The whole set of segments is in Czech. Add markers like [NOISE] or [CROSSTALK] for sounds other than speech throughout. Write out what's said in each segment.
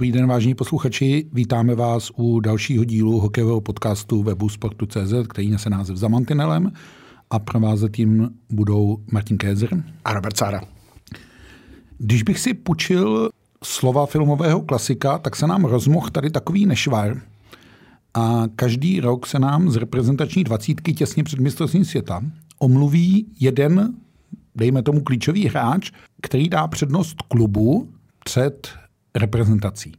Dobrý den, vážení posluchači. Vítáme vás u dalšího dílu hokejového podcastu webu Sportu.cz, který nese název Za mantinelem a provázet tím budou Martin Kézer a Robert Cára. Když bych si půjčil slova filmového klasika, tak se nám rozmohl tady takový nešvar. A každý rok se nám z reprezentační dvacítky těsně před mistrovstvím světa omluví jeden, dejme tomu klíčový hráč, který dá přednost klubu před reprezentací.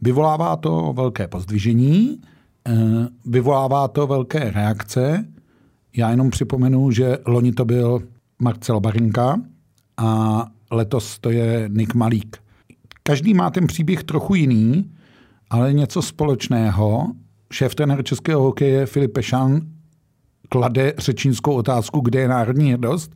Vyvolává to velké pozdvižení, eh, vyvolává to velké reakce. Já jenom připomenu, že loni to byl Marcel Barinka a letos to je Nick Malík. Každý má ten příběh trochu jiný, ale něco společného. Šéf trenér českého hokeje Filip Pešan klade řečínskou otázku, kde je národní hrdost.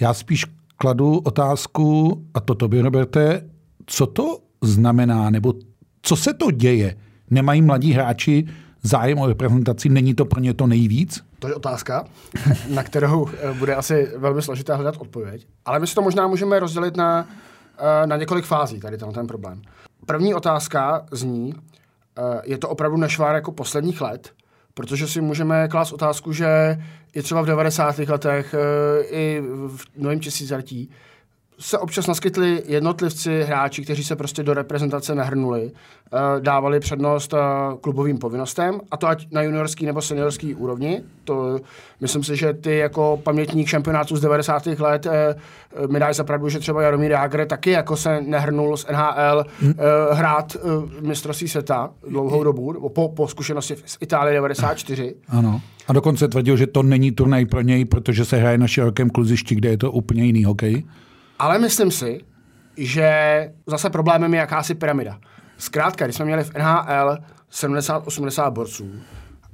Já spíš kladu otázku, a to tobě, Roberte, co to znamená, nebo co se to děje? Nemají mladí hráči zájem o reprezentaci, není to pro ně to nejvíc? To je otázka, [LAUGHS] na kterou eh, bude asi velmi složité hledat odpověď. Ale my si to možná můžeme rozdělit na, eh, na několik fází, tady ten, ten problém. První otázka zní, eh, je to opravdu nešvár jako posledních let, protože si můžeme klást otázku, že i třeba v 90. letech, i v novém tisíciletí, se občas naskytli jednotlivci, hráči, kteří se prostě do reprezentace nehrnuli, eh, dávali přednost eh, klubovým povinnostem, a to ať na juniorský nebo seniorský úrovni. To myslím si, že ty jako pamětník šampionátů z 90. let eh, mi dáš za pravdu, že třeba Jaromír Jágr taky jako se nehrnul z NHL hmm. hrát mistrovství světa dlouhou dobu, po, po zkušenosti z Itálie 94. Ano. A dokonce tvrdil, že to není turnaj pro něj, protože se hraje na širokém kluzišti, kde je to úplně jiný hokej. Ale myslím si, že zase problémem je jakási pyramida. Zkrátka, když jsme měli v NHL 70-80 borců,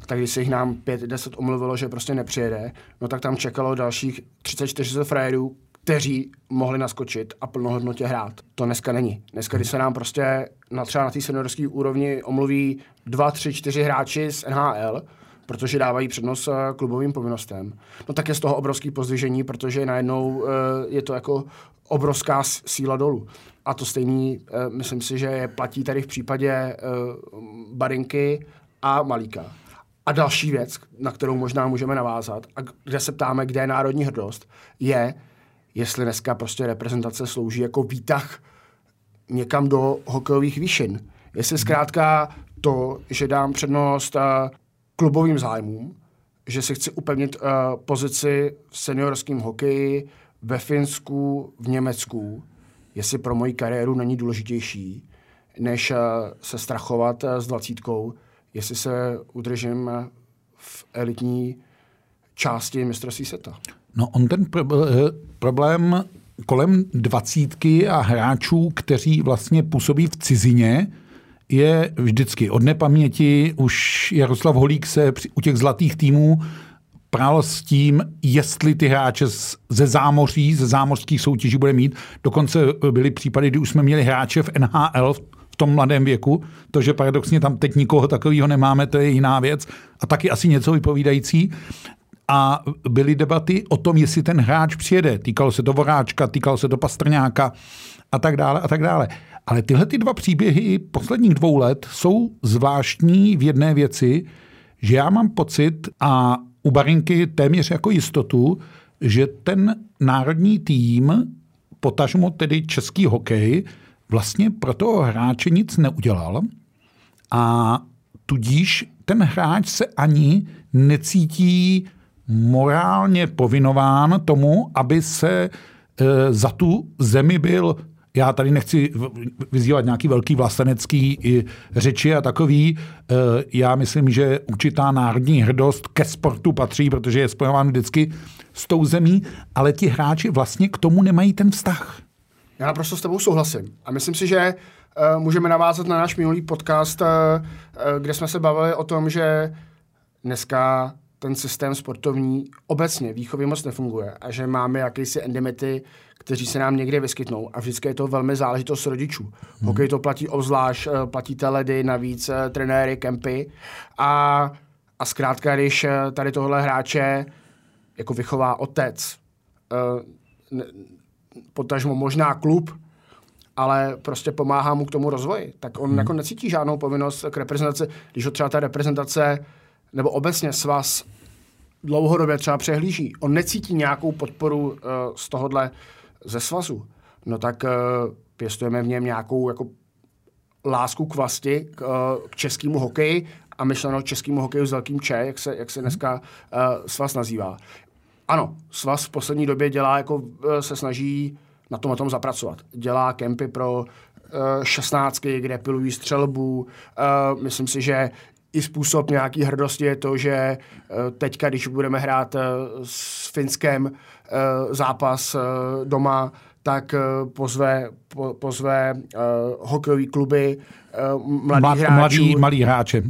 tak když se jich nám 5-10 omluvilo, že prostě nepřijede, no tak tam čekalo dalších 30-40 frajerů, kteří mohli naskočit a plnohodnotě hrát. To dneska není. Dneska, když se nám prostě na, třeba na té seniorské úrovni omluví 2, 3, 4 hráči z NHL, protože dávají přednost eh, klubovým povinnostem, no tak je z toho obrovský pozdvižení, protože najednou eh, je to jako obrovská síla dolů. A to stejný, uh, myslím si, že platí tady v případě Barinky a Malíka. A další věc, na kterou možná můžeme navázat, a kde se ptáme, kde je národní hrdost, je, jestli dneska prostě reprezentace slouží jako výtah někam do hokejových výšin. Jestli zkrátka to, že dám přednost klubovým zájmům, že si chci upevnit uh, pozici v seniorském hokeji, ve Finsku, v Německu, jestli pro moji kariéru není důležitější, než eh, se strachovat eh, s dvacítkou, jestli se udržím v elitní části mistrovství světa. No on ten problém kolem dvacítky a hráčů, kteří vlastně působí v cizině, je vždycky od nepaměti. Už Jaroslav Holík se u těch zlatých týmů prál s tím, jestli ty hráče ze zámoří, ze zámořských soutěží bude mít. Dokonce byly případy, kdy už jsme měli hráče v NHL v tom mladém věku. To, že paradoxně tam teď nikoho takového nemáme, to je jiná věc. A taky asi něco vypovídající. A byly debaty o tom, jestli ten hráč přijede. Týkalo se to Voráčka, týkalo se to Pastrňáka a tak dále a tak dále. Ale tyhle ty dva příběhy posledních dvou let jsou zvláštní v jedné věci, že já mám pocit, a u Barinky téměř jako jistotu, že ten národní tým, potažmo tedy český hokej, vlastně pro toho hráče nic neudělal a tudíž ten hráč se ani necítí morálně povinován tomu, aby se e, za tu zemi byl já tady nechci vyzývat nějaký velký vlastenecký řeči a takový. Eh, já myslím, že určitá národní hrdost ke sportu patří, protože je spojován vždycky s tou zemí, ale ti hráči vlastně k tomu nemají ten vztah. Já naprosto s tebou souhlasím. A myslím si, že uh, můžeme navázat na náš minulý podcast, uh, uh, kde jsme se bavili o tom, že dneska ten systém sportovní obecně výchově moc nefunguje a že máme jakýsi endemity, kteří se nám někde vyskytnou a vždycky je to velmi záležitost rodičů. Hmm. Hokej to platí obzvlášť, eh, platí ledy, navíc eh, trenéry, kempy a, a zkrátka, když eh, tady tohle hráče jako vychová otec, potažmo možná klub, ale prostě pomáhá mu k tomu rozvoji. Tak on hmm. jako necítí žádnou povinnost k reprezentaci, když ho třeba ta reprezentace nebo obecně svaz dlouhodobě třeba přehlíží. On necítí nějakou podporu uh, z tohohle ze svazu. No tak uh, pěstujeme v něm nějakou jako lásku k vlasti, k, uh, k českému hokeji a myšleno českému hokeju s velkým Č, jak se, jak se dneska uh, svaz nazývá. Ano, svaz v poslední době dělá, jako uh, se snaží na tom, na tom zapracovat. Dělá kempy pro uh, šestnáctky, kde pilují střelbu. Myslím si, že i způsob nějaký hrdosti je to, že uh, teďka, když budeme hrát uh, s Finskem uh, zápas doma, tak pozve, po, pozve uh, hokejové kluby uh, mladý Mlad, hráčů. Mladý, malý hráče.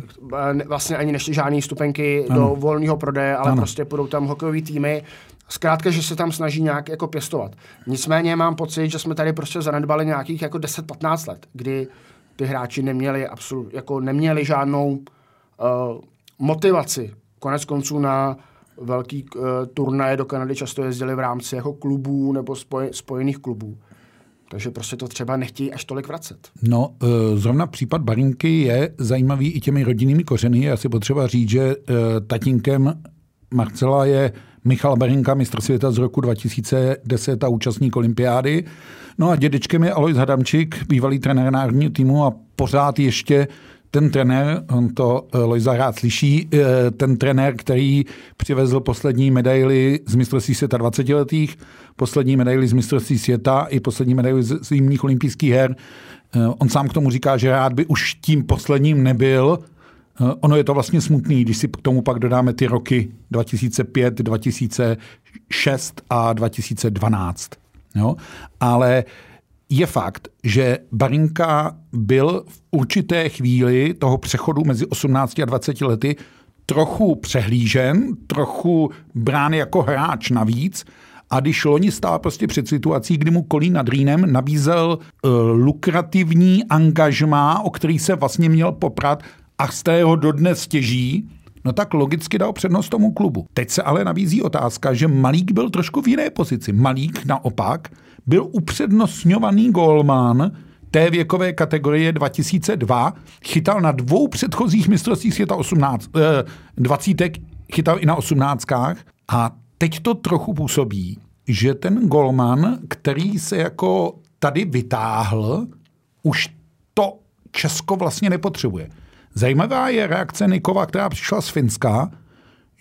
Vlastně ani nešli žádný stupenky ano. do volného prodeje, ale ano. prostě budou tam hokejové týmy Zkrátka, že se tam snaží nějak jako pěstovat. Nicméně mám pocit, že jsme tady prostě zanedbali nějakých jako 10-15 let, kdy ty hráči neměli absolut, jako neměli žádnou uh, motivaci. Konec konců na velký uh, turnaje do Kanady často jezdili v rámci jako klubů nebo spoj, spojených klubů. Takže prostě to třeba nechtějí až tolik vracet. No, uh, zrovna případ Barinky je zajímavý i těmi rodinnými kořeny. Já si potřeba říct, že tatínkem Marcela je Michal Berinka, mistr světa z roku 2010 a účastník olympiády. No a dědečkem je Alois Hadamčík, bývalý trenér národního týmu a pořád ještě ten trenér, on to eh, Lojza rád slyší, eh, ten trenér, který přivezl poslední medaily z mistrovství světa 20 letých, poslední medaily z mistrovství světa i poslední medaily z zimních olympijských her. Eh, on sám k tomu říká, že rád by už tím posledním nebyl, ono je to vlastně smutný, když si k tomu pak dodáme ty roky 2005, 2006 a 2012. Jo? Ale je fakt, že Barinka byl v určité chvíli toho přechodu mezi 18 a 20 lety trochu přehlížen, trochu brán jako hráč navíc. A když loni stál prostě před situací, kdy mu Kolín nad Rýnem nabízel uh, lukrativní angažmá, o který se vlastně měl poprat a z tého dodnes těží, no tak logicky dal přednost tomu klubu. Teď se ale nabízí otázka, že Malík byl trošku v jiné pozici. Malík naopak byl upřednostňovaný golman té věkové kategorie 2002, chytal na dvou předchozích mistrovstvích světa 18, eh, 20, chytal i na 18. A teď to trochu působí, že ten golman, který se jako tady vytáhl, už to Česko vlastně nepotřebuje. Zajímavá je reakce Nikova, která přišla z Finska,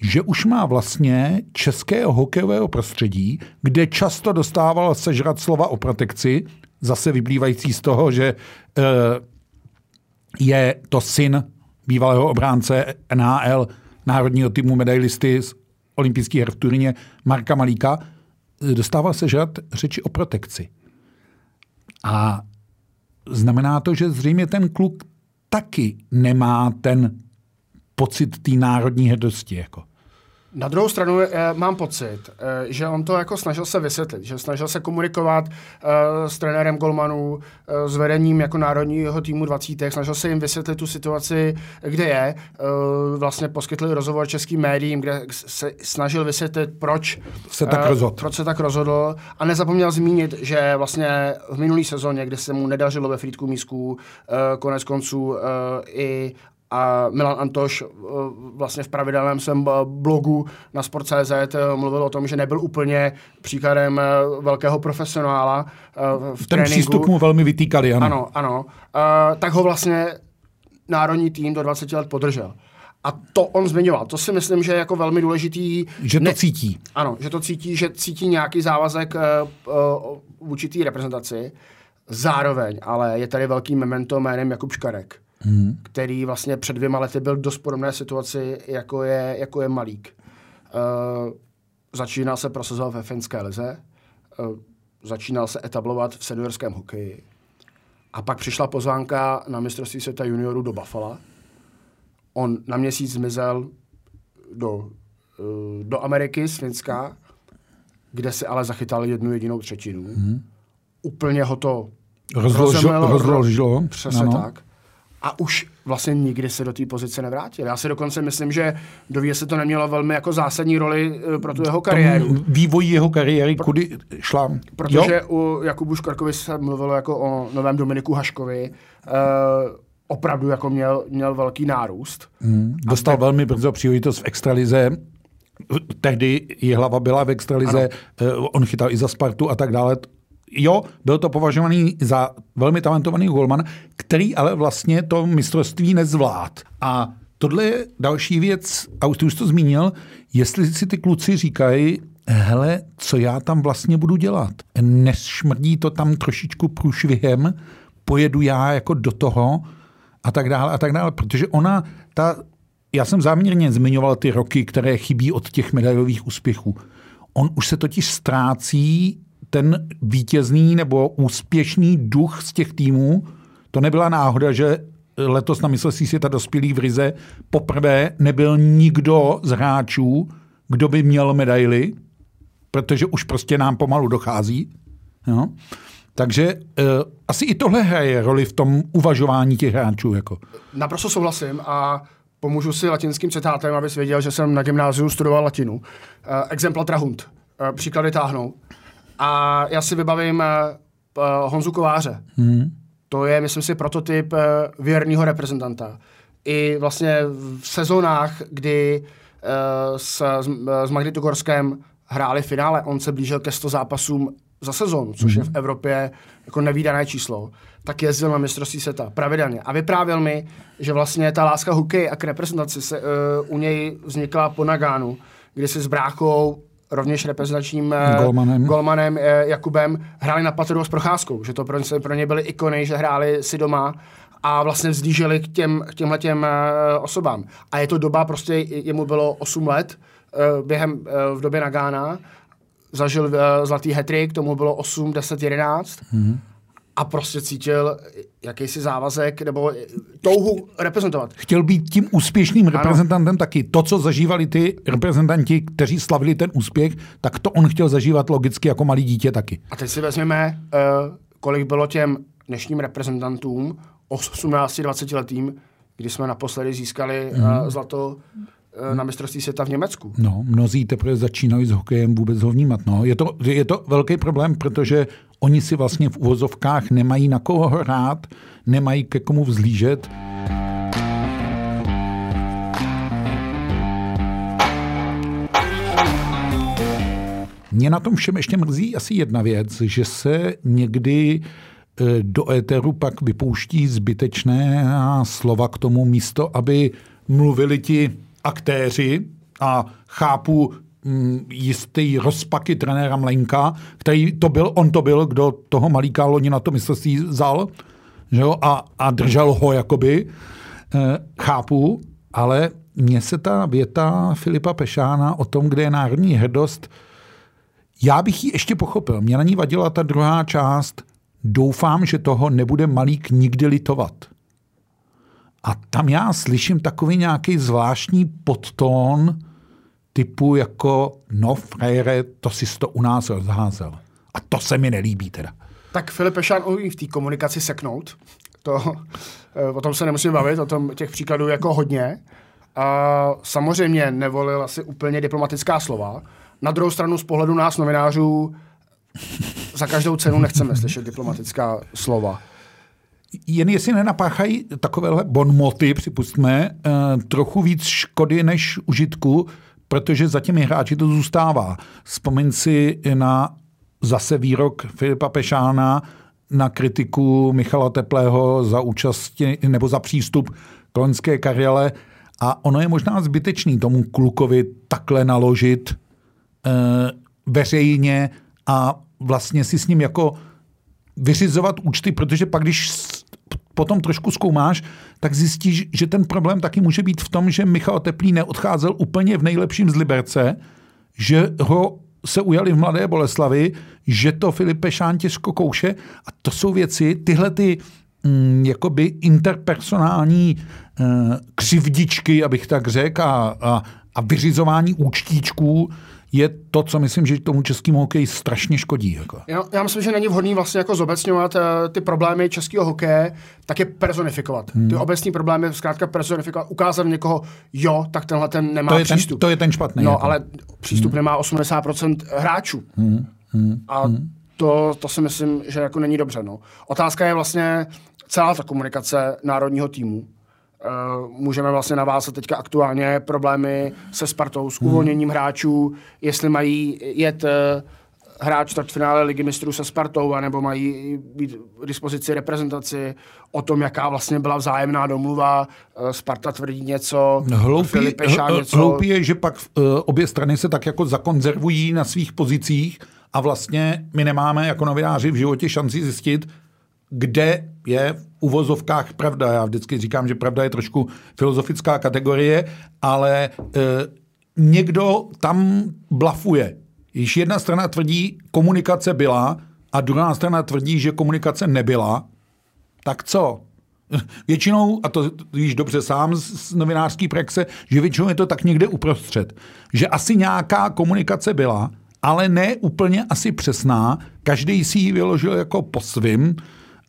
že už má vlastně českého hokejového prostředí, kde často dostával sežrat slova o protekci, zase vyplývající z toho, že e, je to syn bývalého obránce NHL, národního týmu medailisty z olympijských her v Turíně Marka Malíka, dostával se žrat řeči o protekci. A znamená to, že zřejmě ten kluk taky nemá ten pocit té národní hrdosti. Jako. Na druhou stranu eh, mám pocit, eh, že on to jako snažil se vysvětlit, že snažil se komunikovat eh, s trenérem Golmanů, eh, s vedením jako národního týmu 20. Snažil se jim vysvětlit tu situaci, kde je. Eh, vlastně poskytli rozhovor českým médiím, kde se snažil vysvětlit, proč se tak, eh, rozhodl. proč se tak rozhodl. A nezapomněl zmínit, že vlastně v minulý sezóně, kdy se mu nedařilo ve Frýdku Mísku, eh, konec konců eh, i a Milan Antoš eh, vlastně v pravidelném svém eh, blogu na Sport.cz eh, mluvil o tom, že nebyl úplně příkladem velkého profesionála v Ten tréninku. přístup mu velmi vytýkali, ano. Ano, ano. Tak ho vlastně národní tým do 20 let podržel. A to on zmiňoval. To si myslím, že je jako velmi důležitý. Že to ne... cítí. Ano, že to cítí, že cítí nějaký závazek uh, vůči té reprezentaci. Zároveň, ale je tady velký memento jménem Jakub Škarek hmm. který vlastně před dvěma lety byl v dost podobné situaci, jako je, jako je Malík. Uh, začínal se prosazovat ve finské lize, uh, začínal se etablovat v seniorském hokeji. A pak přišla pozvánka na mistrovství světa juniorů do Buffalo. On na měsíc zmizel do, uh, do Ameriky z Finska, kde si ale zachytal jednu jedinou třetinu. Hmm. Úplně ho to rozložilo. rozložilo. Přesně ano. tak a už vlastně nikdy se do té pozice nevrátil. Já si dokonce myslím, že do se to nemělo velmi jako zásadní roli eh, pro tu jeho kariéru. Vývoj jeho kariéry, kudy šla? Protože jo? u Jakubu Škorkovi se mluvilo jako o novém Dominiku Haškovi. Uh, opravdu jako měl, měl velký nárůst. Hmm. Dostal a velmi brzo příležitost v extralize. Tehdy je hlava byla v extralize, ano. on chytal i za Spartu a tak dále jo, byl to považovaný za velmi talentovaný golman, který ale vlastně to mistrovství nezvlád. A tohle je další věc, a už ty už to zmínil, jestli si ty kluci říkají, hele, co já tam vlastně budu dělat? Nešmrdí to tam trošičku průšvihem, pojedu já jako do toho a tak dále a tak dále, protože ona, ta, já jsem záměrně zmiňoval ty roky, které chybí od těch medailových úspěchů. On už se totiž ztrácí ten vítězný nebo úspěšný duch z těch týmů, to nebyla náhoda, že letos na mistrovství světa dospělých v Rize poprvé nebyl nikdo z hráčů, kdo by měl medaily, protože už prostě nám pomalu dochází. Jo? Takže uh, asi i tohle hraje roli v tom uvažování těch hráčů. Jako. Naprosto souhlasím a pomůžu si latinským citátem, abys věděl, že jsem na gymnáziu studoval latinu. Uh, exempla trahunt. Uh, příklady táhnou. A já si vybavím uh, Honzu Kováře. Hmm. To je, myslím si, prototyp uh, věrného reprezentanta. I vlastně v sezónách, kdy uh, s, s Magnitogorskem hráli finále, on se blížil ke 100 zápasům za sezónu, což hmm. je v mhm. Evropě jako nevýdané číslo, tak jezdil na mistrovství světa pravidelně. A vyprávěl mi, že vlastně ta láska hokej a k reprezentaci se uh, u něj vznikla po Nagánu, kdy si s bráchou rovněž reprezentačním eh, golmanem, golmanem eh, Jakubem hráli na Patru s Procházkou, že to pro ně, pro ně byly ikony, že hráli si doma a vlastně vzdíželi k, těm, k těmhle těm uh, osobám. A je to doba, prostě jemu bylo 8 let během, v době Nagána, zažil zlatý hetrik, tomu bylo 8, 10, 11. Mm-hmm a prostě cítil jakýsi závazek nebo touhu reprezentovat. Chtěl být tím úspěšným reprezentantem ano. taky. To, co zažívali ty reprezentanti, kteří slavili ten úspěch, tak to on chtěl zažívat logicky jako malý dítě taky. A teď si vezmeme, uh, kolik bylo těm dnešním reprezentantům, 18-20 letým, kdy jsme naposledy získali mm. zlato na mistrovství světa v Německu. No, mnozí teprve začínají s hokejem vůbec ho vnímat. No. Je, to, je to velký problém, protože oni si vlastně v uvozovkách nemají na koho hrát, nemají ke komu vzlížet. Mě na tom všem ještě mrzí asi jedna věc, že se někdy e, do éteru pak vypouští zbytečné slova k tomu místo, aby mluvili ti aktéři a chápu jistý rozpaky trenéra Mlenka, který to byl, on to byl, kdo toho malíka loni na to mistrovství vzal že jo, a, a držel ho jakoby. E, chápu, ale mně se ta věta Filipa Pešána o tom, kde je národní hrdost, já bych ji ještě pochopil. Mě na ní vadila ta druhá část. Doufám, že toho nebude Malík nikdy litovat. A tam já slyším takový nějaký zvláštní podtón typu jako no frajere, to si to u nás rozházel. A to se mi nelíbí teda. Tak Filip Ešán umí v té komunikaci seknout. To, eh, o tom se nemusím bavit, o tom těch příkladů jako hodně. A samozřejmě nevolil asi úplně diplomatická slova. Na druhou stranu z pohledu nás novinářů za každou cenu nechceme slyšet diplomatická slova jen jestli nenapáchají takovéhle bonmoty, připustme, eh, trochu víc škody než užitku, protože za těmi hráči to zůstává. Vzpomeň si na zase výrok Filipa Pešána na kritiku Michala Teplého za účast nebo za přístup k loňské kariéle a ono je možná zbytečný tomu klukovi takhle naložit e, veřejně a vlastně si s ním jako vyřizovat účty, protože pak, když potom trošku zkoumáš, tak zjistíš, že ten problém taky může být v tom, že Michal Teplý neodcházel úplně v nejlepším z Liberce, že ho se ujali v Mladé Boleslavi, že to Filipe Šán těžko kouše. A to jsou věci, tyhle ty mm, jakoby interpersonální mm, křivdičky, abych tak řekl, a, a, a vyřizování účtíčků je to, co myslím, že tomu českému hokeji strašně škodí. Jako. Já, já myslím, že není vhodný vlastně jako zobecňovat uh, ty problémy českého hokeje, tak je personifikovat. Hmm. Ty obecní problémy zkrátka personifikovat, ukázat někoho, jo, tak tenhle ten nemá to je přístup. Ten, to je ten špatný. No, jako. ale přístup hmm. nemá 80% hráčů. Hmm. Hmm. A hmm. To, to si myslím, že jako není dobře. No. Otázka je vlastně celá ta komunikace národního týmu můžeme vlastně navázat teďka aktuálně problémy se Spartou, s uvolněním hmm. hráčů, jestli mají jet uh, hráč finále ligy mistrů se Spartou, anebo mají být v dispozici reprezentaci o tom, jaká vlastně byla vzájemná domluva. Uh, Sparta tvrdí něco, hloupý, něco. Hloupý je, že pak obě strany se tak jako zakonzervují na svých pozicích a vlastně my nemáme jako novináři v životě šanci zjistit, kde je v uvozovkách pravda. Já vždycky říkám, že pravda je trošku filozofická kategorie, ale e, někdo tam blafuje. Když jedna strana tvrdí, komunikace byla, a druhá strana tvrdí, že komunikace nebyla, tak co? [LAUGHS] Většinou, a to víš dobře sám z novinářské praxe, že většinou je to tak někde uprostřed. Že asi nějaká komunikace byla, ale ne úplně asi přesná, každý si ji vyložil jako po svým,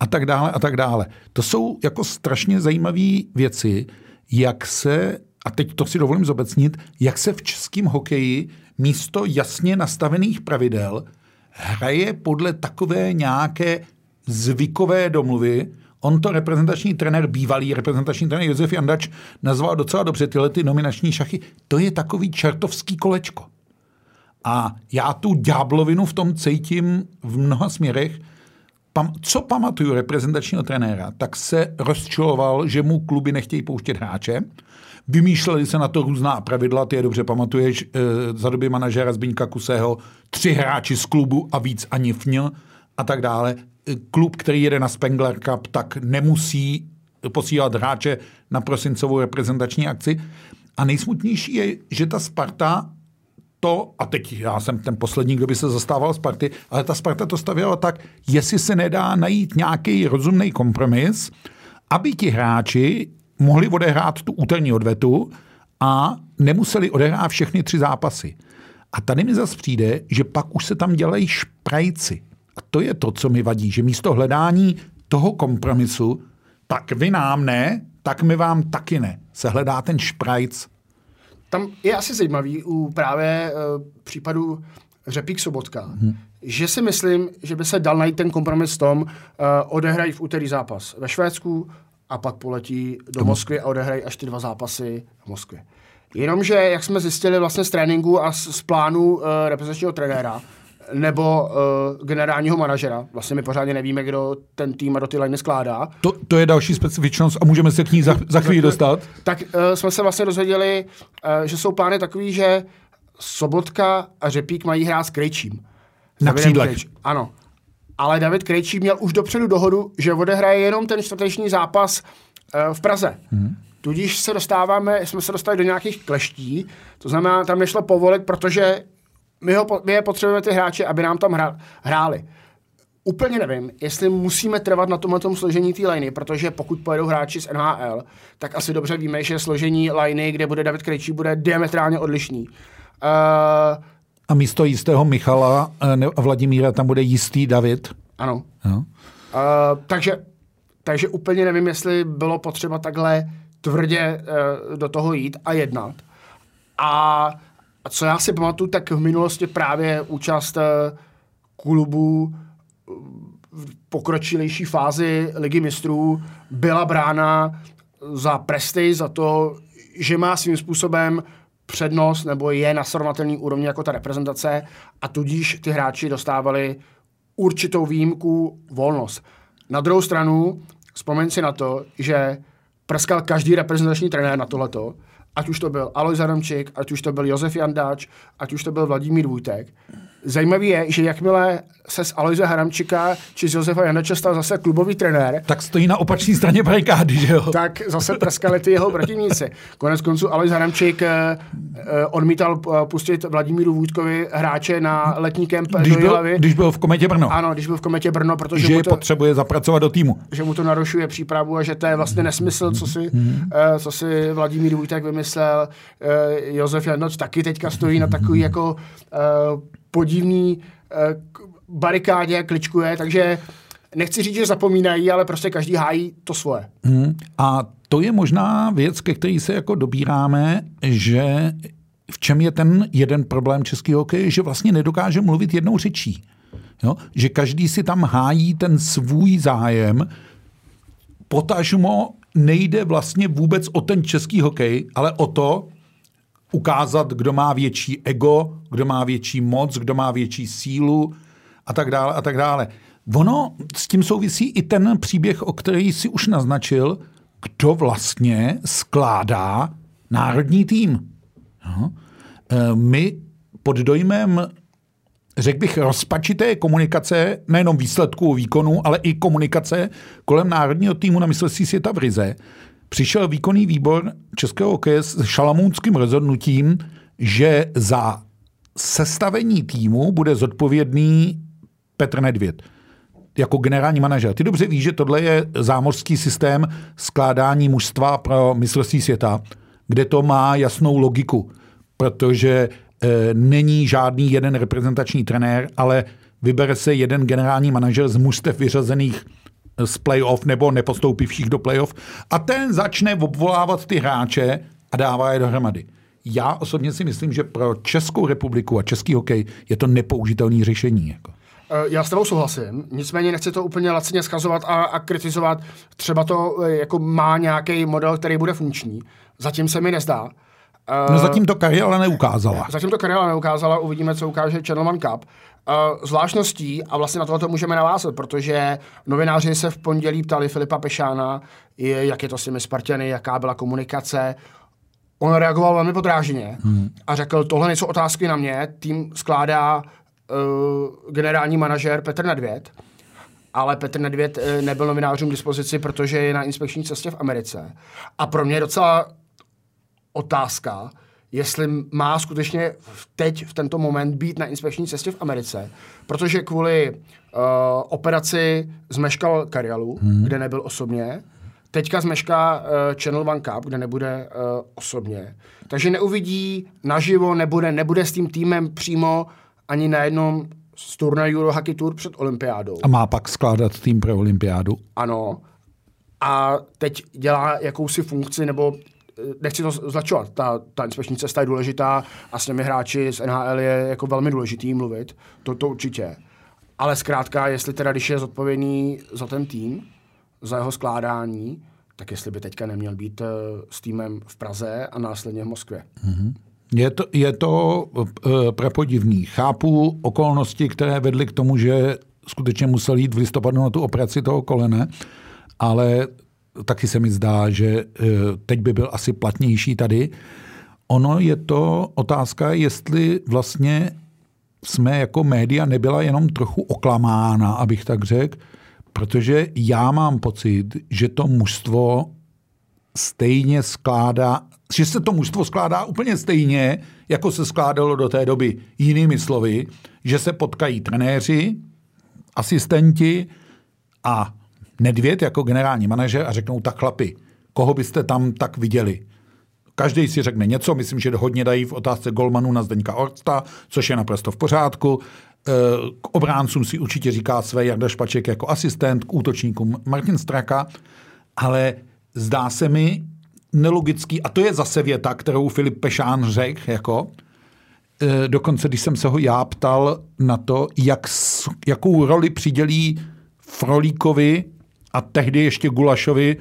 a tak dále a tak dále. To jsou jako strašně zajímavé věci, jak se, a teď to si dovolím zobecnit, jak se v českém hokeji místo jasně nastavených pravidel hraje podle takové nějaké zvykové domluvy. On to reprezentační trenér, bývalý reprezentační trenér Josef Jandač nazval docela dobře tyhle ty nominační šachy. To je takový čertovský kolečko. A já tu ďáblovinu v tom cítím v mnoha směrech, pam, co pamatuju reprezentačního trenéra, tak se rozčiloval, že mu kluby nechtějí pouštět hráče. Vymýšleli se na to různá pravidla, ty je dobře pamatuješ, e, za doby manažera Zbyňka Kusého, tři hráči z klubu a víc ani fňl a tak dále. E, klub, který jede na Spengler Cup, tak nemusí posílat hráče na prosincovou reprezentační akci. A nejsmutnější je, že ta Sparta to, a teď já jsem ten poslední, kdo by se zastával Sparty, ale ta Sparta to stavěla tak, jestli se nedá najít nějaký rozumný kompromis, aby ti hráči mohli odehrát tu úterní odvetu a nemuseli odehrát všechny tři zápasy. A tady mi zase přijde, že pak už se tam dělají šprajci. A to je to, co mi vadí, že místo hledání toho kompromisu, tak vy nám ne, tak my vám taky ne. Se hledá ten šprajc tam je asi zajímavý u právě uh, případu Řepík Sobotka, hmm. že si myslím, že by se dal najít ten kompromis v tom, uh, odehrají v úterý zápas ve Švédsku a pak poletí do. Moskvy a odehrají až ty dva zápasy v Moskvě. Jenomže, jak jsme zjistili vlastně z tréninku a z, z plánu uh, reprezentačního trenéra, nebo uh, generálního manažera. Vlastně my pořádně nevíme, kdo ten tým a do ty liney skládá. To, to je další specifičnost a můžeme se k ní za, za chvíli dostat. Tak uh, jsme se vlastně dozvěděli, uh, že jsou plány takový, že Sobotka a Řepík mají hrát s Krejčím. Na křídlech. Ano. Ale David Krejčí měl už dopředu dohodu, že odehraje jenom ten čtvrteční zápas uh, v Praze. Hmm. Tudíž se dostáváme, jsme se dostali do nějakých kleští, to znamená, tam nešlo povolit, protože my, ho, my je potřebujeme ty hráče, aby nám tam hra, hráli. Úplně nevím, jestli musíme trvat na tomhle tom složení té liney, protože pokud pojedou hráči z NHL, tak asi dobře víme, že složení liney, kde bude David Krejčí, bude diametrálně odlišný. Uh, a místo jistého Michala eh, a Vladimíra tam bude jistý David. Ano. No. Uh, takže, takže úplně nevím, jestli bylo potřeba takhle tvrdě uh, do toho jít a jednat. A a co já si pamatuju, tak v minulosti právě účast eh, klubu eh, v pokročilejší fázi ligy mistrů byla brána za presty, za to, že má svým způsobem přednost nebo je na srovnatelný úrovni jako ta reprezentace a tudíž ty hráči dostávali určitou výjimku volnost. Na druhou stranu, vzpomeň si na to, že prskal každý reprezentační trenér na tohleto, ať už to byl Alois Adamčík, ať už to byl Josef Jandáč, ať už to byl Vladimír Vůjtek, Zajímavé je, že jakmile se z Aloise Haramčika či z Josefa Janača stal zase klubový trenér, Tak stojí na opačné straně barikády, že jo? tak zase prskali ty jeho protivníci. Konec konců Alois Haramčík eh, eh, odmítal eh, pustit Vladimíru Vůdkovi hráče na letní kemp Když do byl, když byl v kometě Brno. Ano, když byl v kometě Brno, protože že mu to, potřebuje zapracovat do týmu. že mu to narušuje přípravu a že to je vlastně nesmysl, co si, co si Vladimír Vůjtek vymyslel. Josef Janoč taky teďka stojí na takový jako podivný eh, barikádě, kličkuje, takže nechci říct, že zapomínají, ale prostě každý hájí to svoje. Hmm. A to je možná věc, ke který se jako dobíráme, že v čem je ten jeden problém českého hokeje, že vlastně nedokáže mluvit jednou řečí. Jo? Že každý si tam hájí ten svůj zájem, potažmo nejde vlastně vůbec o ten český hokej, ale o to ukázat, kdo má větší ego, kdo má větší moc, kdo má větší sílu a tak dále a tak dále. Ono s tím souvisí i ten příběh, o který si už naznačil, kdo vlastně skládá národní tým. Jo? E, My pod dojmem řekl bych, rozpačité komunikace, nejenom výsledků, výkonu, ale i komunikace kolem národního týmu na mistrovství světa v Rize, přišel výkonný výbor Českého hokeje s šalamounským rozhodnutím, že za sestavení týmu bude zodpovědný Petr Nedvěd jako generální manažer. Ty dobře víš, že tohle je zámořský systém skládání mužstva pro mistrovství světa, kde to má jasnou logiku, protože e, není žádný jeden reprezentační trenér, ale vybere se jeden generální manažer z mužstev vyřazených z playoff nebo nepostoupivších do playoff a ten začne obvolávat ty hráče a dává je dohromady. Já osobně si myslím, že pro Českou republiku a český hokej je to nepoužitelné řešení. Jako. Eh, Já s tebou souhlasím, nicméně nechci to úplně lacině schazovat a, a kritizovat. Třeba to eh, jako má nějaký model, který bude funkční. Zatím se mi nezdá. Eh, No zatím to Karjala neukázala. Zatím to Karela neukázala, uvidíme, co ukáže Channelman Cup. Uh, zvláštností, a vlastně na tohle můžeme navázat, protože novináři se v pondělí ptali Filipa Pešána, jak je to s těmi Spartany, jaká byla komunikace. On reagoval velmi podráženě hmm. a řekl, tohle nejsou otázky na mě, tým skládá uh, generální manažer Petr Nedvěd, ale Petr Nedvěd uh, nebyl novinářům k dispozici, protože je na inspekční cestě v Americe. A pro mě je docela otázka, jestli má skutečně teď, v tento moment, být na inspekční cestě v Americe, protože kvůli uh, operaci zmeškal Karialu, hmm. kde nebyl osobně, teďka zmešká uh, Channel One Cup, kde nebude uh, osobně. Takže neuvidí naživo, nebude, nebude s tím týmem přímo ani na jednom z turnajů do Hockey Tour před olympiádou. A má pak skládat tým pro olympiádu. Ano. A teď dělá jakousi funkci, nebo nechci to zlačovat, ta, ta inspekční cesta je důležitá a s těmi hráči z NHL je jako velmi důležitý mluvit, to, to určitě. Ale zkrátka, jestli teda, když je zodpovědný za ten tým, za jeho skládání, tak jestli by teďka neměl být eh, s týmem v Praze a následně v Moskvě. Je to, je to uh, prapodivný. Chápu okolnosti, které vedly k tomu, že skutečně musel jít v listopadu na tu operaci toho kolene, ale taky se mi zdá, že uh, teď by byl asi platnější tady. Ono je to otázka, jestli vlastně jsme jako média nebyla jenom trochu oklamána, abych tak řekl, protože já mám pocit, že to mužstvo stejně skládá, že se to mužstvo skládá úplně stejně, jako se skládalo do té doby. Jinými slovy, že se potkají trenéři, asistenti a Nedvěd jako generální manažer a řeknou tak chlapi, koho byste tam tak viděli. Každý si řekne něco, myslím, že hodně dají v otázce Golmanu na Zdeňka Orsta, což je naprosto v pořádku. E, K obráncům si určitě říká své Jarda Špaček jako asistent, k útočníkům Martin Straka, ale zdá se mi nelogický, a to je zase věta, kterou Filip Pešán řekl, jako, e, dokonce když jsem se ho já ptal na to, jak, jakou roli přidělí Frolíkovi a tehdy ještě Gulašovi,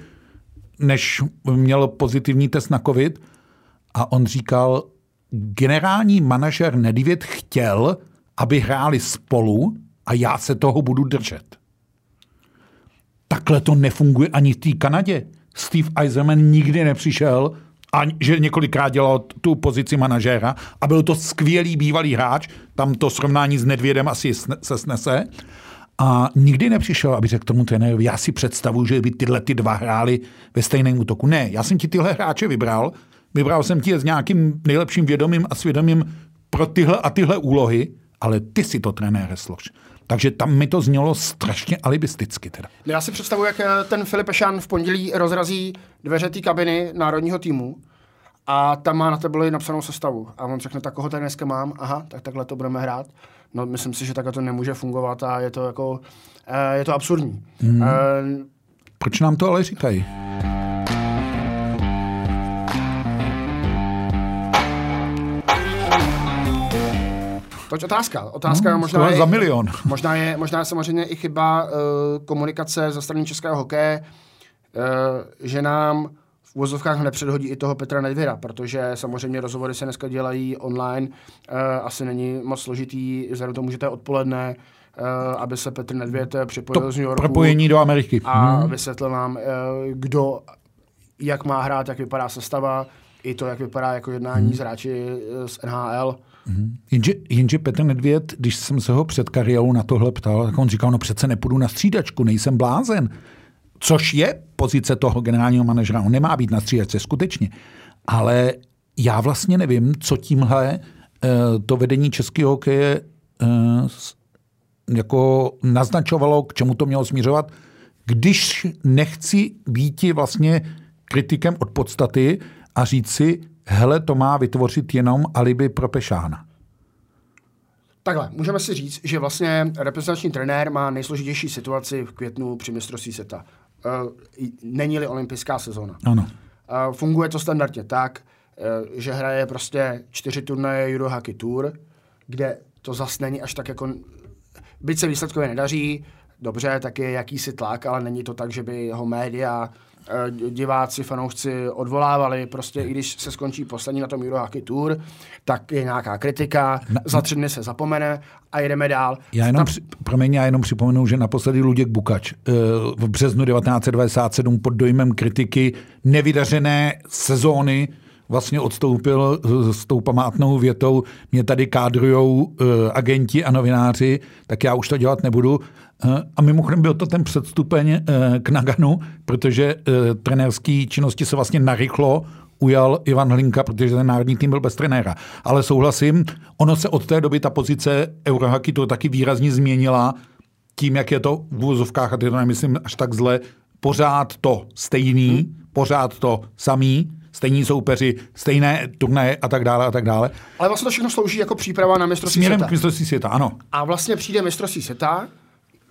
než měl pozitivní test na covid. A on říkal, generální manažer Nedvěd chtěl, aby hráli spolu a já se toho budu držet. Takhle to nefunguje ani v té Kanadě. Steve Eiserman nikdy nepřišel a že několikrát dělal tu pozici manažéra a byl to skvělý bývalý hráč, tam to srovnání s Nedvědem asi se snese. A nikdy nepřišel, aby řekl tomu trenérovi, já si představuji, že by tyhle ty dva hráli ve stejném útoku. Ne, já jsem ti tyhle hráče vybral, vybral jsem ti s nějakým nejlepším vědomím a svědomím pro tyhle a tyhle úlohy, ale ty si to trenére slož. Takže tam mi to znělo strašně alibisticky. Teda. Já si představuji, jak eh, ten Filip Ešan v pondělí rozrazí dveře té kabiny národního týmu a tam má na tabuli napsanou sestavu. A on řekne, tak koho tady dneska mám? Aha, tak takhle to budeme hrát. No, myslím si, že takhle to nemůže fungovat a je to jako, uh, je to absurdní. Hmm. Uh, Proč nám to ale říkají? Toť otázka. Otázka no, možná je, za milion. Možná je, možná je samozřejmě i chyba uh, komunikace ze strany českého hokeje, uh, že nám v úvozovkách nepředhodí i toho Petra Nedvěra, protože samozřejmě rozhovory se dneska dělají online, uh, asi není moc složitý, vzhledem tomu, že to je odpoledne, uh, aby se Petr Nedvěd připojil to z New Yorku. propojení do Ameriky. A hmm. vysvětlil nám, uh, kdo, jak má hrát, jak vypadá sestava, i to, jak vypadá jako jednání hmm. s hráči z NHL. Mm-hmm. Jenže, jenže Petr Nedvěd, když jsem se ho před kariérou na tohle ptal, tak on říkal, no přece nepůjdu na střídačku, nejsem blázen. Což je pozice toho generálního manažera. On nemá být na střídačce, skutečně. Ale já vlastně nevím, co tímhle uh, to vedení českého hokeje uh, jako naznačovalo, k čemu to mělo směřovat, když nechci být vlastně kritikem od podstaty a říct si, hele, to má vytvořit jenom alibi pro Pešána. Takhle, můžeme si říct, že vlastně reprezentační trenér má nejsložitější situaci v květnu při mistrovství světa. Uh, není-li olympijská sezóna. Ano. Uh, funguje to standardně tak, uh, že hraje prostě čtyři turnaje Euro Hockey Tour, kde to zas není až tak jako... Byť se výsledkově nedaří, dobře, tak je jakýsi tlak, ale není to tak, že by ho média Eh, diváci, fanoušci odvolávali, prostě i když se skončí poslední na tom Euro Hockey Tour, tak je nějaká kritika, na, za tři dny se zapomene a jedeme dál. Já jenom, Tam... při, promiň, já jenom připomenu, že naposledy Luděk Bukač eh, v březnu 1997 pod dojmem kritiky nevydařené sezóny vlastně odstoupil s tou památnou větou, mě tady kádrujou uh, agenti a novináři, tak já už to dělat nebudu. Uh, a mimochodem byl to ten předstupeň k Naganu, protože trenérský činnosti se vlastně narychlo ujal Ivan Hlinka, protože ten národní tým byl bez trenéra. Ale souhlasím, ono se od té doby ta pozice Eurohockey to taky výrazně změnila tím, jak je to v úvozovkách, a to nemyslím až tak zle, pořád to stejný, hmm. pořád to samý, stejní soupeři, stejné turnaje a tak dále a tak dále. Ale vlastně to všechno slouží jako příprava na mistrovství Směrem světa. k mistrovství světa, ano. A vlastně přijde mistrovství světa,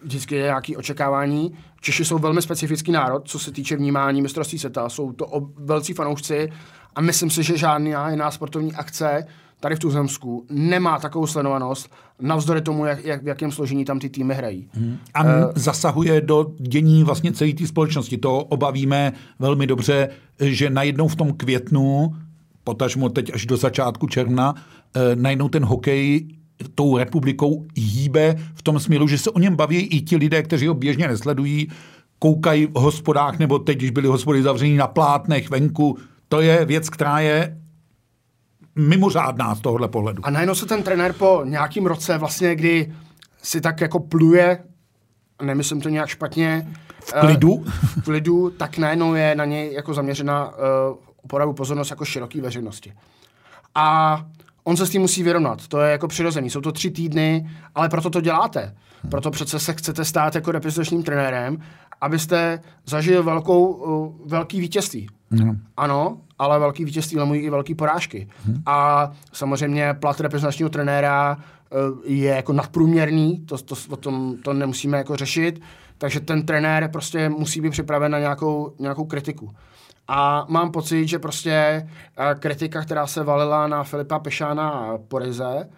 vždycky je nějaké očekávání. Češi jsou velmi specifický národ, co se týče vnímání mistrovství světa. Jsou to velcí fanoušci a myslím si, že žádná jiná sportovní akce tady v Tuzemsku nemá takovou sledovanost, navzdory tomu, jak, jak, v jakém složení tam ty týmy hrají. Hmm. A uh, zasahuje do dění vlastně celé té společnosti. To obavíme velmi dobře, že najednou v tom květnu, potažmo teď až do začátku června, uh, najednou ten hokej tou republikou hýbe v tom směru, že se o něm baví i ti lidé, kteří ho běžně nesledují, koukají v hospodách, nebo teď, když byly hospody zavřený na plátnech venku. To je věc, která je mimořádná z tohohle pohledu. A najednou se ten trenér po nějakým roce vlastně, kdy si tak jako pluje, nemyslím to nějak špatně, v klidu, uh, v klidu tak najednou je na něj jako zaměřena uh, opravdu pozornost jako široký veřejnosti. A on se s tím musí vyrovnat. To je jako přirozený. Jsou to tři týdny, ale proto to děláte. Proto přece se chcete stát jako reprezentačním trenérem, abyste zažil velkou, uh, velký vítězství. No. Ano, ale velký vítězství lemují i velký porážky. Hmm. A samozřejmě plat reprezentačního trenéra uh, je jako nadprůměrný, to, to, o tom to nemusíme jako řešit, takže ten trenér prostě musí být připraven na nějakou, nějakou kritiku. A mám pocit, že prostě uh, kritika, která se valila na Filipa Pešána a Porize,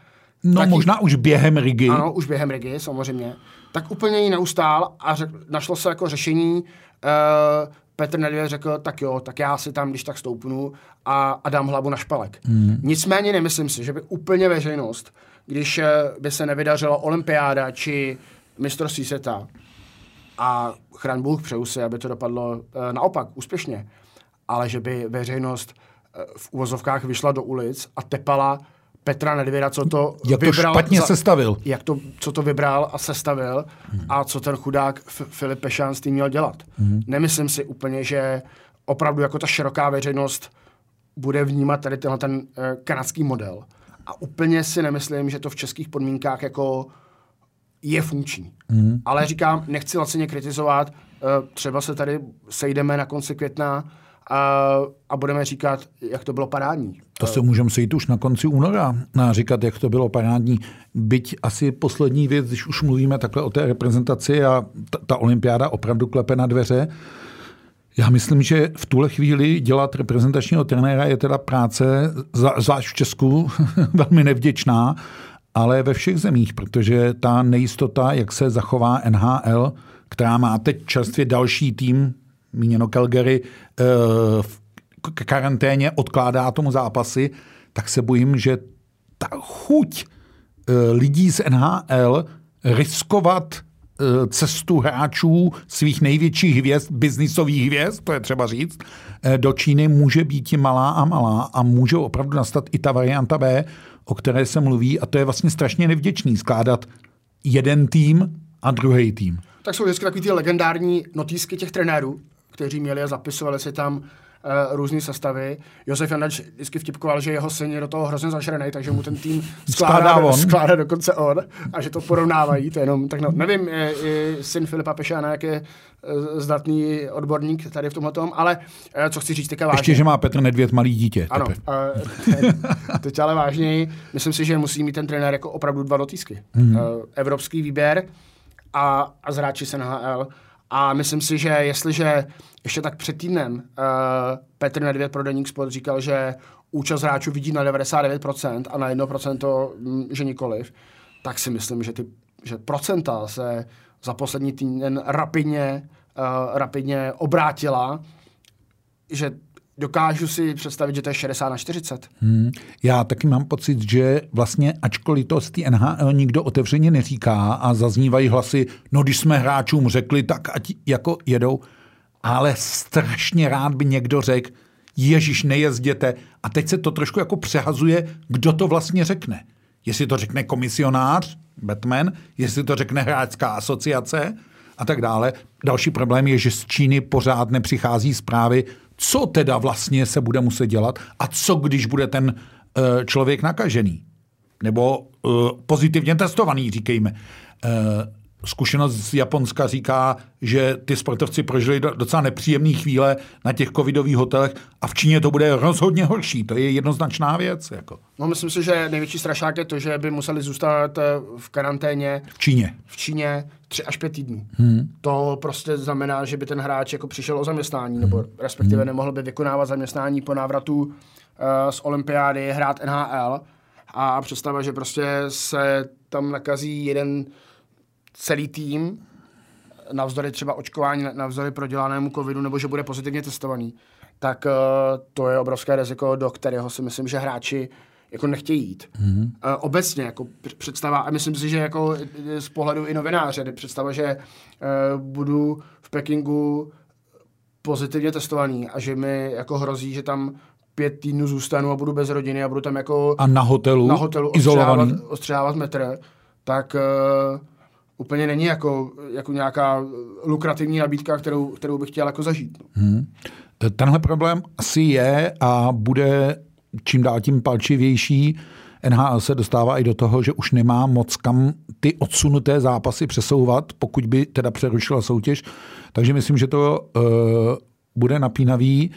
No tak možná už během Rigi. Ano, už během Rigi, samozřejmě. Tak úplně ji neustál a řek, našlo se jako řešení, uh, Petr Nedvěd řekl, tak jo, tak já si tam když tak stoupnu a, a dám hlavu na špalek. Hmm. Nicméně nemyslím si, že by úplně veřejnost, když eh, by se nevydařila olympiáda či mistrovství světa a chraň Bůh přeju si, aby to dopadlo uh, naopak úspěšně, ale že by veřejnost v uvozovkách vyšla do ulic a tepala Petra Nedvěda, co to Jak to vybral špatně sestavil. Jak to, co to vybral a sestavil hmm. a co ten chudák F- Filip Pešán s tím měl dělat. Hmm. Nemyslím si úplně, že opravdu jako ta široká veřejnost bude vnímat tady tenhle ten uh, kanadský model. A úplně si nemyslím, že to v českých podmínkách jako je funkční. Hmm. Ale říkám, nechci lacině kritizovat, uh, třeba se tady sejdeme na konci května a, a budeme říkat, jak to bylo parádní. To se můžeme sejít už na konci února a říkat, jak to bylo parádní. Byť asi poslední věc, když už mluvíme takhle o té reprezentaci a ta, ta olympiáda opravdu klepe na dveře, já myslím, že v tuhle chvíli dělat reprezentačního trenéra je teda práce, zvlášť v Česku, [LAUGHS] velmi nevděčná, ale ve všech zemích, protože ta nejistota, jak se zachová NHL, která má teď čerstvě další tým, míněno Calgary, eh, v karanténě odkládá tomu zápasy, tak se bojím, že ta chuť eh, lidí z NHL riskovat eh, cestu hráčů svých největších hvězd, biznisových hvězd, to je třeba říct, do Číny může být malá a malá a může opravdu nastat i ta varianta B, o které se mluví a to je vlastně strašně nevděčný skládat jeden tým a druhý tým. Tak jsou vždycky takový ty legendární notýsky těch trenérů, kteří měli a zapisovali si tam uh, různé sestavy. Josef Janač vždycky vtipkoval, že jeho syn je do toho hrozně zažraný, takže mu ten tým [LAUGHS] skládá, on. skládá dokonce on a že to porovnávají. To jenom, tak no, nevím, je, je syn Filipa Pešána, jak je uh, zdatný odborník tady v tomhle tom, ale uh, co chci říct teďka vážně. Ještě, že má Petr Nedvěd malý dítě. Ano, uh, [LAUGHS] teď ale vážněji, myslím si, že musí mít ten trenér jako opravdu dva dotýsky. Hmm. Evropský výběr a, a zráči se na HL a myslím si, že jestliže ještě tak před týdnem uh, Petr Nedvěd pro Deník Sport říkal, že účast hráčů vidí na 99% a na 1% to, mm, že nikoliv, tak si myslím, že ty že procenta se za poslední týden rapidně, uh, rapidně obrátila, že dokážu si představit, že to je 60 na 40. Hmm. Já taky mám pocit, že vlastně, ačkoliv to z té NHL nikdo otevřeně neříká a zaznívají hlasy, no když jsme hráčům řekli, tak ať jako jedou, ale strašně rád by někdo řekl, Ježíš, nejezděte. A teď se to trošku jako přehazuje, kdo to vlastně řekne. Jestli to řekne komisionář, Batman, jestli to řekne hráčská asociace a tak dále. Další problém je, že z Číny pořád nepřichází zprávy, co teda vlastně se bude muset dělat a co když bude ten uh, člověk nakažený. Nebo uh, pozitivně testovaný, říkejme. Uh, zkušenost z Japonska říká, že ty sportovci prožili docela nepříjemné chvíle na těch covidových hotelech a v Číně to bude rozhodně horší. To je jednoznačná věc. Jako. No, myslím si, že největší strašák je to, že by museli zůstat v karanténě. V Číně. V Číně tři až pět týdnů. Hmm. To prostě znamená, že by ten hráč jako přišel o zaměstnání, hmm. nebo respektive hmm. nemohl by vykonávat zaměstnání po návratu uh, z olympiády, hrát NHL. A představa, že prostě se tam nakazí jeden celý tým, navzdory třeba očkování, navzdory prodělanému covidu, nebo že bude pozitivně testovaný, tak uh, to je obrovské riziko, do kterého si myslím, že hráči jako nechtějí jít. Mm-hmm. Uh, obecně jako představa, a myslím si, že jako z pohledu i novináře, představa, že uh, budu v Pekingu pozitivně testovaný a že mi jako hrozí, že tam pět týdnů zůstanu a budu bez rodiny a budu tam jako... A na hotelu, na hotelu izolovaný. Ostřávat, ostřávat metr, tak uh, úplně není jako, jako nějaká lukrativní nabídka, kterou, kterou bych chtěl jako zažít. No. Hmm. Tenhle problém asi je a bude čím dál tím palčivější. NHL se dostává i do toho, že už nemá moc kam ty odsunuté zápasy přesouvat, pokud by teda přerušila soutěž. Takže myslím, že to uh, bude napínavý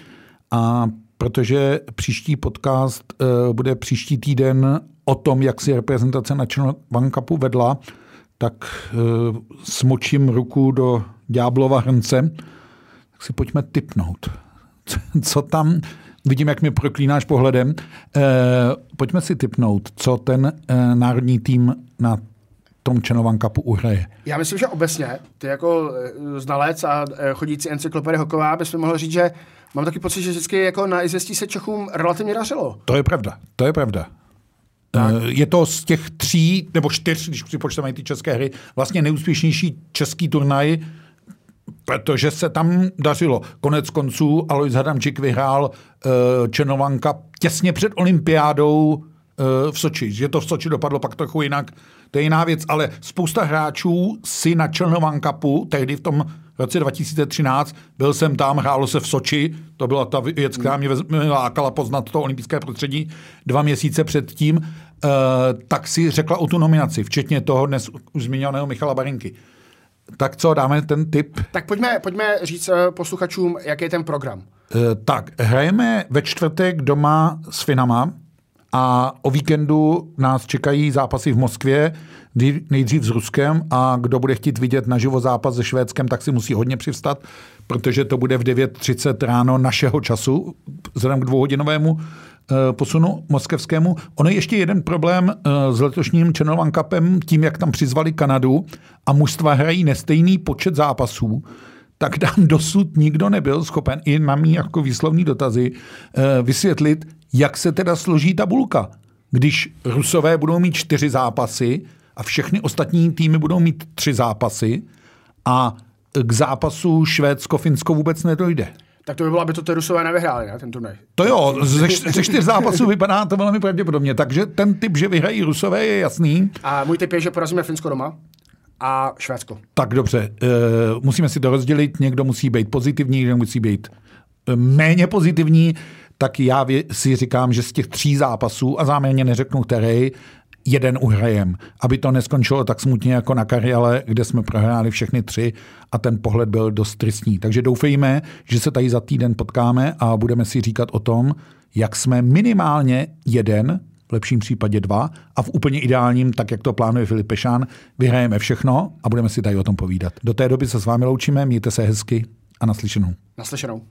a protože příští podcast uh, bude příští týden o tom, jak si reprezentace na One Cupu vedla, tak uh, smočím ruku do ďáblova hrnce, tak si pojďme typnout. [LAUGHS] Co tam, vidím, jak mě proklínáš pohledem, uh, pojďme si typnout, co ten uh, národní tým na tom Čenovan Cupu uhraje. Já myslím, že obecně, ty jako znalec a chodící encyklopedie hoková, bychom mohli říct, že mám taky pocit, že vždycky jako na izvěstí se Čechům relativně dařilo. To je pravda, to je pravda. Tak. Eh, je to z těch tří nebo čtyř, když připočteme ty české hry, vlastně nejúspěšnější český turnaj protože se tam dařilo. Konec konců Alois Hadamčík vyhrál uh, Černovanka těsně před olympiádou uh, v Soči. Že to v Soči dopadlo pak trochu jinak, to je jiná věc, ale spousta hráčů si na Černovan Cupu, tehdy v tom roce 2013, byl jsem tam, hrálo se v Soči, to byla ta věc, která mě lákala poznat to olympijské prostředí dva měsíce předtím, uh, tak si řekla o tu nominaci, včetně toho dnes už zmiňovaného Michala Barinky. Tak co, dáme ten tip? Tak pojďme, pojďme říct eh, posluchačům, jaký je ten program. Uh, tak, hrajeme ve čtvrtek doma s Finama a o víkendu nás čekají zápasy v Moskvě, nejdřív s Ruskem a kdo bude chtít vidět naživo zápas se Švédskem, tak si musí hodně přivstat, protože to bude v 9.30 ráno našeho času, vzhledem k dvouhodinovému eh, posunu moskevskému. Ono je ještě jeden problém eh, s letošním Channel Cupem, tím, jak tam přizvali Kanadu a mužstva hrají nestejný počet zápasů, tak tam [LAUGHS] dosud nikdo nebyl schopen i na mý jako výslovní dotazy eh, vysvětlit, jak se teda složí tabulka. Když Rusové budou mít čtyři zápasy a všechny ostatní týmy budou mít tři zápasy a k zápasu Švédsko-Finsko vůbec nedojde. Tak to by bylo, aby to ty Rusové nevyhráli, ne, ten turnaj. To jo, ze, ze čtyř zápasů vypadá to velmi pravděpodobně, takže ten typ, že vyhrají Rusové, je jasný. A můj typ je, že porazíme Finsko doma a Švédsko. Tak dobře, uh, musíme si to rozdělit, někdo musí být pozitivní, někdo musí být eh, méně pozitivní, tak já si říkám, že z těch tří zápasů, a záměrně neřeknu který, jeden uhrajem, aby to neskončilo tak smutně jako na kariále, kde jsme prohráli všechny tři a ten pohled byl dost tristní. Takže doufejme, že se tady za týden potkáme a budeme si říkat o tom, jak jsme minimálně jeden, v lepším případě dva a v úplně ideálním, tak jak to plánuje Filip Pešán, vyhrajeme všechno a budeme si tady o tom povídat. Do té doby se s vámi loučíme, mějte se hezky a naslyšenou. Naslyšenou.